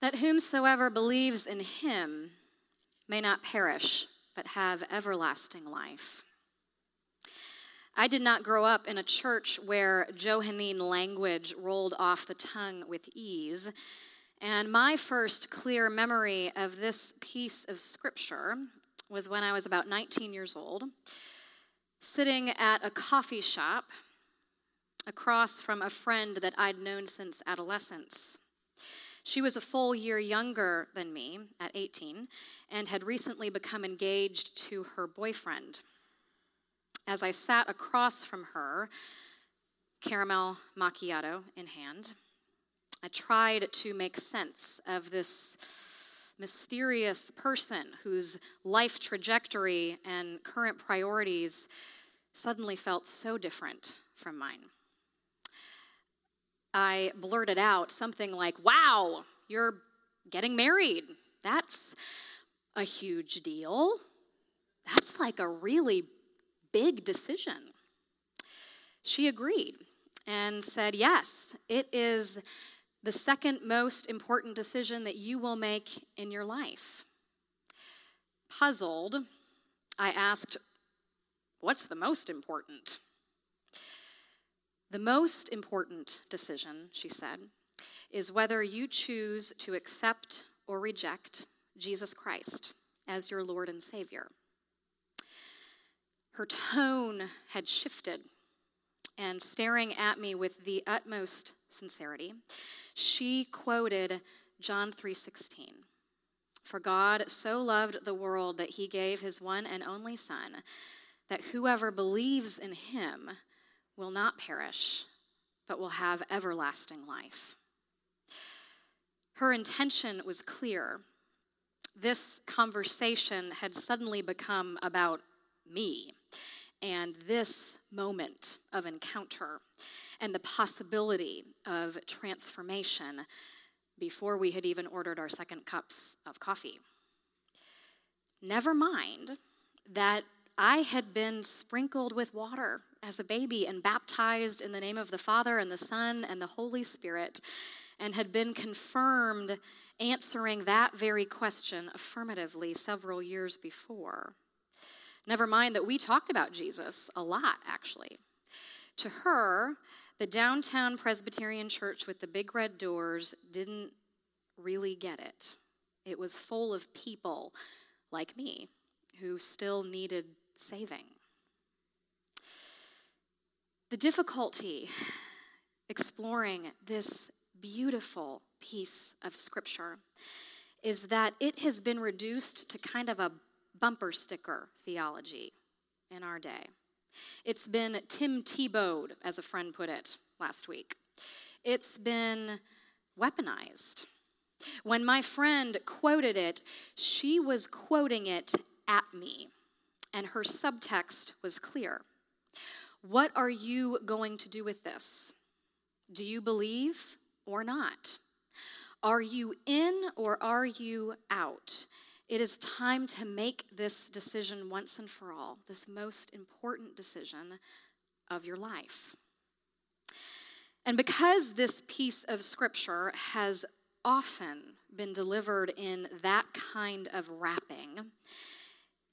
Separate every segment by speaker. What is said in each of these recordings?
Speaker 1: that whomsoever believes in him may not perish, but have everlasting life. I did not grow up in a church where Johannine language rolled off the tongue with ease. And my first clear memory of this piece of scripture was when I was about 19 years old, sitting at a coffee shop across from a friend that I'd known since adolescence. She was a full year younger than me at 18 and had recently become engaged to her boyfriend. As I sat across from her, caramel macchiato in hand, I tried to make sense of this mysterious person whose life trajectory and current priorities suddenly felt so different from mine. I blurted out something like, Wow, you're getting married. That's a huge deal. That's like a really big decision. She agreed and said, Yes, it is the second most important decision that you will make in your life. Puzzled, I asked, What's the most important? The most important decision, she said, is whether you choose to accept or reject Jesus Christ as your Lord and Savior. Her tone had shifted, and staring at me with the utmost sincerity, she quoted John 3:16. For God so loved the world that he gave his one and only son that whoever believes in him will not perish, but will have everlasting life. Her intention was clear. This conversation had suddenly become about me and this moment of encounter and the possibility of transformation before we had even ordered our second cups of coffee. Never mind that I had been sprinkled with water as a baby and baptized in the name of the Father and the Son and the Holy Spirit, and had been confirmed answering that very question affirmatively several years before. Never mind that we talked about Jesus a lot, actually. To her, the downtown Presbyterian church with the big red doors didn't really get it. It was full of people like me who still needed saving. The difficulty exploring this beautiful piece of scripture is that it has been reduced to kind of a bumper sticker theology in our day. It's been Tim Tebowed, as a friend put it last week. It's been weaponized. When my friend quoted it, she was quoting it at me, and her subtext was clear. What are you going to do with this? Do you believe or not? Are you in or are you out? It is time to make this decision once and for all, this most important decision of your life. And because this piece of scripture has often been delivered in that kind of wrapping,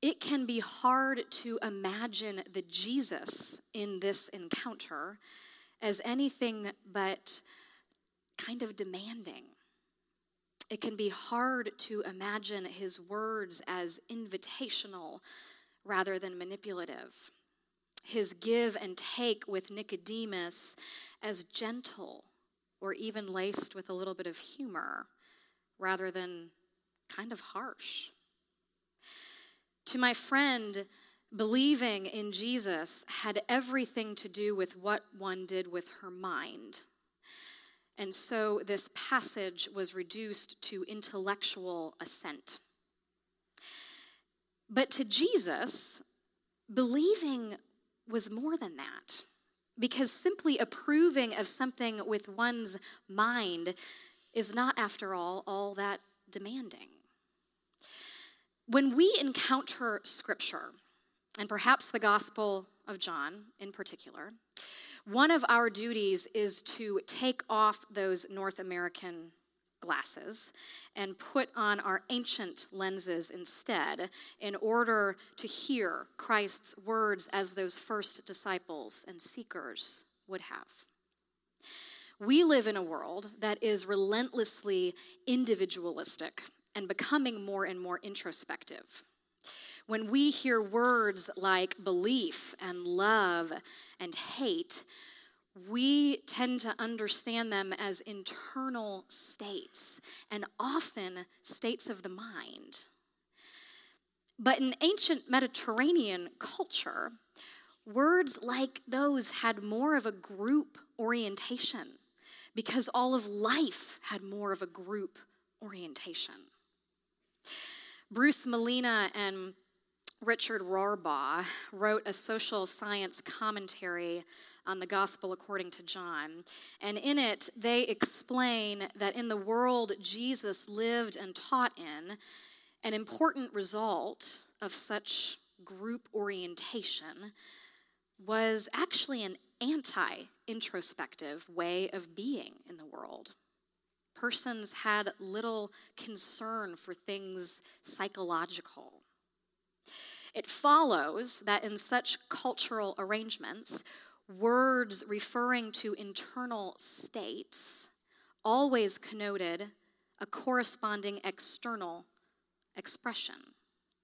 Speaker 1: it can be hard to imagine the Jesus in this encounter as anything but kind of demanding. It can be hard to imagine his words as invitational rather than manipulative. His give and take with Nicodemus as gentle or even laced with a little bit of humor rather than kind of harsh. To my friend, believing in Jesus had everything to do with what one did with her mind. And so this passage was reduced to intellectual assent. But to Jesus, believing was more than that. Because simply approving of something with one's mind is not, after all, all that demanding. When we encounter scripture, and perhaps the Gospel of John in particular, one of our duties is to take off those North American glasses and put on our ancient lenses instead in order to hear Christ's words as those first disciples and seekers would have. We live in a world that is relentlessly individualistic and becoming more and more introspective. When we hear words like belief and love and hate, we tend to understand them as internal states and often states of the mind. But in ancient Mediterranean culture, words like those had more of a group orientation because all of life had more of a group orientation. Bruce Malina and Richard Rohrbaugh wrote a social science commentary on the Gospel according to John. And in it, they explain that in the world Jesus lived and taught in, an important result of such group orientation was actually an anti introspective way of being in the world. Persons had little concern for things psychological. It follows that in such cultural arrangements, words referring to internal states always connoted a corresponding external expression.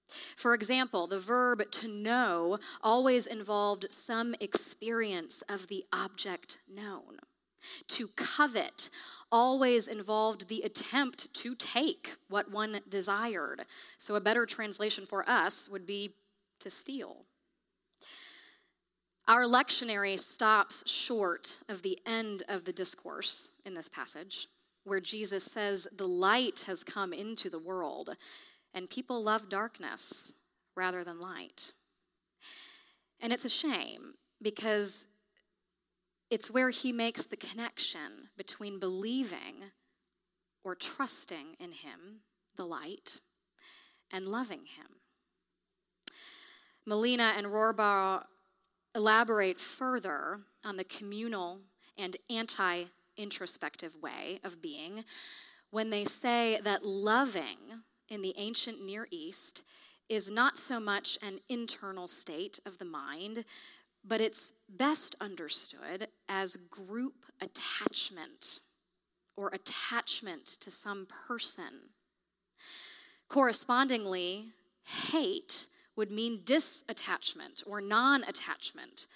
Speaker 1: For example, the verb to know always involved some experience of the object known. To covet always involved the attempt to take what one desired. So, a better translation for us would be to steal. Our lectionary stops short of the end of the discourse in this passage, where Jesus says, The light has come into the world, and people love darkness rather than light. And it's a shame because it's where he makes the connection between believing or trusting in him, the light, and loving him. Malina and Rohrbaugh elaborate further on the communal and anti introspective way of being when they say that loving in the ancient Near East is not so much an internal state of the mind, but it's best understood as group attachment or attachment to some person. Correspondingly, hate would mean disattachment or non attachment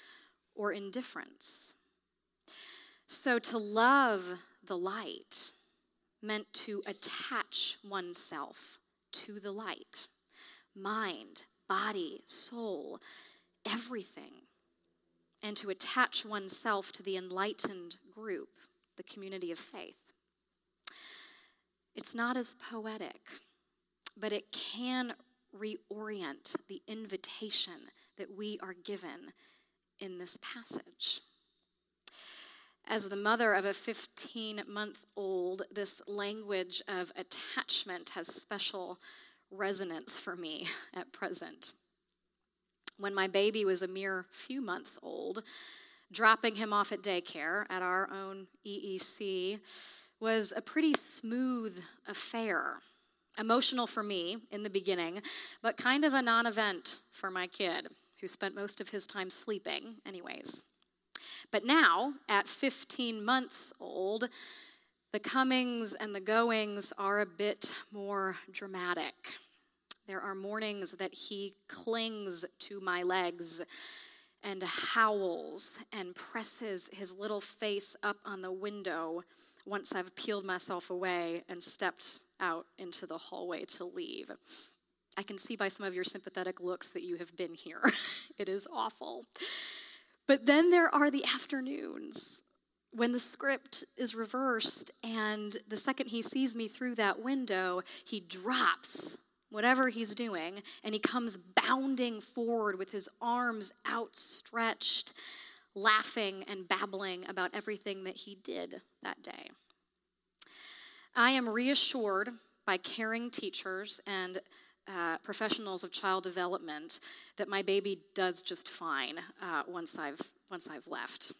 Speaker 1: or indifference. So to love the light meant to attach oneself to the light mind, body, soul, everything. And to attach oneself to the enlightened group, the community of faith. It's not as poetic, but it can reorient the invitation that we are given in this passage. As the mother of a 15 month old, this language of attachment has special resonance for me at present. When my baby was a mere few months old, dropping him off at daycare at our own EEC was a pretty smooth affair. Emotional for me in the beginning, but kind of a non event for my kid, who spent most of his time sleeping, anyways. But now, at 15 months old, the comings and the goings are a bit more dramatic. There are mornings that he clings to my legs and howls and presses his little face up on the window once I've peeled myself away and stepped out into the hallway to leave. I can see by some of your sympathetic looks that you have been here. it is awful. But then there are the afternoons when the script is reversed, and the second he sees me through that window, he drops whatever he's doing and he comes bounding forward with his arms outstretched, laughing and babbling about everything that he did that day. I am reassured by caring teachers and uh, professionals of child development that my baby does just fine uh, once I've once I've left,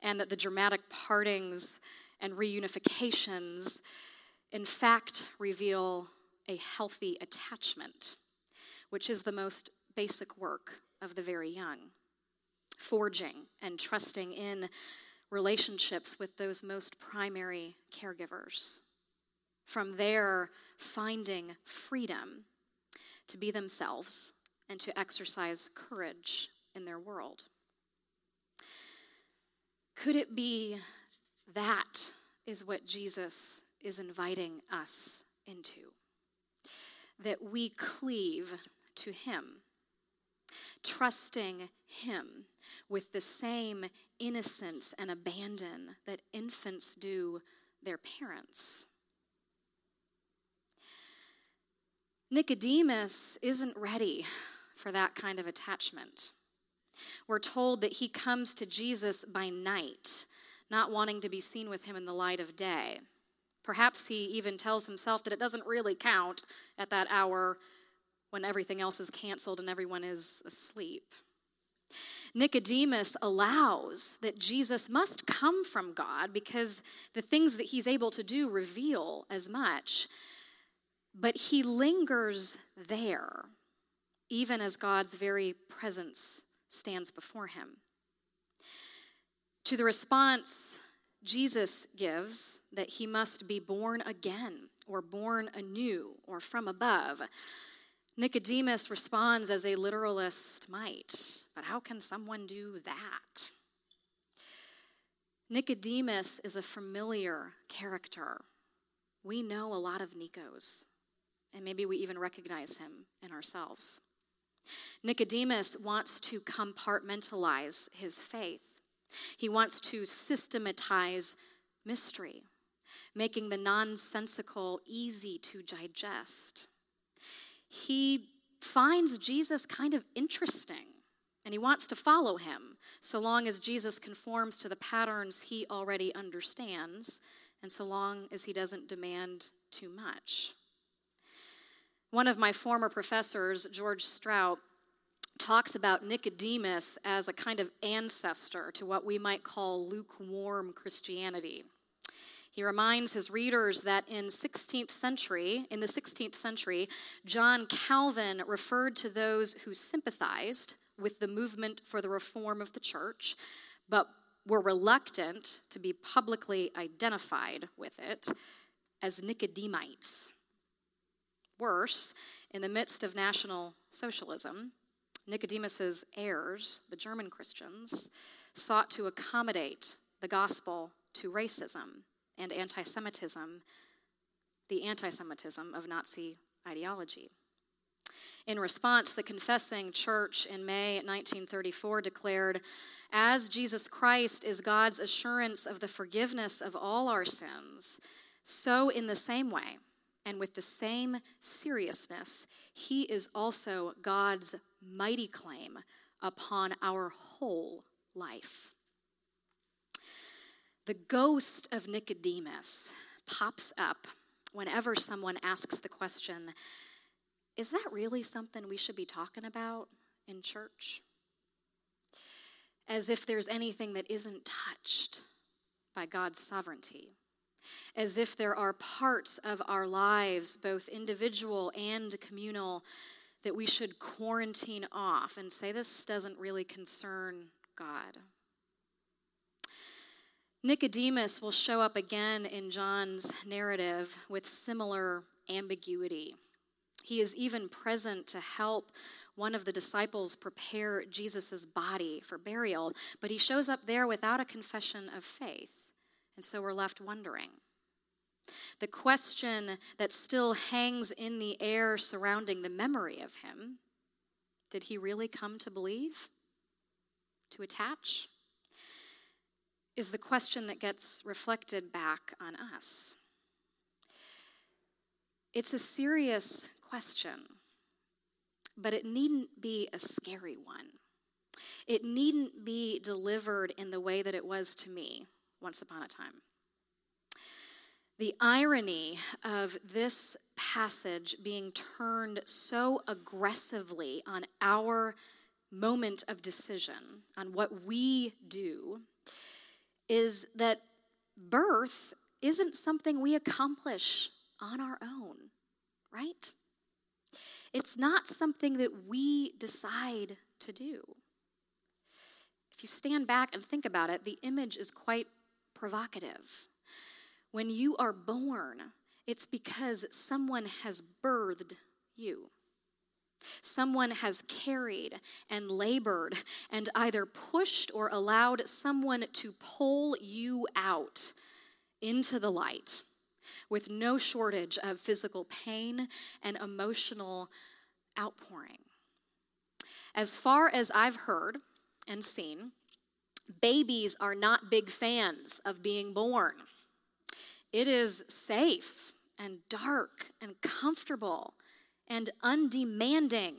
Speaker 1: and that the dramatic partings and reunifications in fact reveal a healthy attachment, which is the most basic work of the very young. Forging and trusting in relationships with those most primary caregivers. From there, finding freedom to be themselves and to exercise courage in their world. Could it be that is what Jesus is inviting us into? That we cleave to Him, trusting Him with the same innocence and abandon that infants do their parents. Nicodemus isn't ready for that kind of attachment. We're told that he comes to Jesus by night, not wanting to be seen with him in the light of day. Perhaps he even tells himself that it doesn't really count at that hour when everything else is canceled and everyone is asleep. Nicodemus allows that Jesus must come from God because the things that he's able to do reveal as much. But he lingers there, even as God's very presence stands before him. To the response Jesus gives that he must be born again or born anew or from above, Nicodemus responds as a literalist might. But how can someone do that? Nicodemus is a familiar character. We know a lot of Nikos, and maybe we even recognize him in ourselves. Nicodemus wants to compartmentalize his faith. He wants to systematize mystery, making the nonsensical easy to digest. He finds Jesus kind of interesting and he wants to follow him so long as Jesus conforms to the patterns he already understands and so long as he doesn't demand too much. One of my former professors, George Stroup, talks about Nicodemus as a kind of ancestor to what we might call lukewarm Christianity. He reminds his readers that in 16th century, in the 16th century, John Calvin referred to those who sympathized with the movement for the reform of the church, but were reluctant to be publicly identified with it as Nicodemites. Worse, in the midst of National Socialism, Nicodemus's heirs, the German Christians, sought to accommodate the gospel to racism and anti Semitism, the anti Semitism of Nazi ideology. In response, the Confessing Church in May 1934 declared As Jesus Christ is God's assurance of the forgiveness of all our sins, so in the same way, and with the same seriousness, he is also God's mighty claim upon our whole life. The ghost of Nicodemus pops up whenever someone asks the question Is that really something we should be talking about in church? As if there's anything that isn't touched by God's sovereignty as if there are parts of our lives, both individual and communal, that we should quarantine off and say this doesn't really concern God. Nicodemus will show up again in John's narrative with similar ambiguity. He is even present to help one of the disciples prepare Jesus' body for burial, but he shows up there without a confession of faith. And so we're left wondering. The question that still hangs in the air surrounding the memory of him did he really come to believe? To attach? Is the question that gets reflected back on us. It's a serious question, but it needn't be a scary one. It needn't be delivered in the way that it was to me once upon a time. The irony of this passage being turned so aggressively on our moment of decision, on what we do, is that birth isn't something we accomplish on our own, right? It's not something that we decide to do. If you stand back and think about it, the image is quite provocative. When you are born, it's because someone has birthed you. Someone has carried and labored and either pushed or allowed someone to pull you out into the light with no shortage of physical pain and emotional outpouring. As far as I've heard and seen, babies are not big fans of being born. It is safe and dark and comfortable and undemanding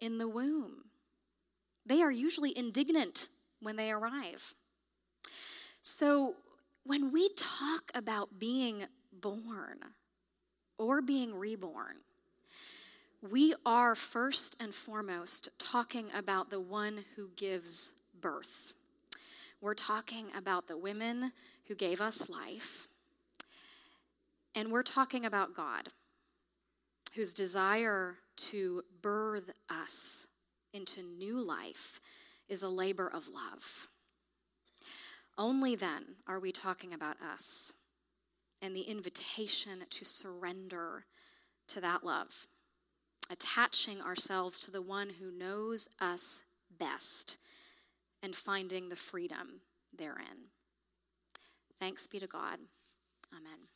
Speaker 1: in the womb. They are usually indignant when they arrive. So, when we talk about being born or being reborn, we are first and foremost talking about the one who gives birth. We're talking about the women who gave us life. And we're talking about God, whose desire to birth us into new life is a labor of love. Only then are we talking about us and the invitation to surrender to that love, attaching ourselves to the one who knows us best and finding the freedom therein. Thanks be to God. Amen.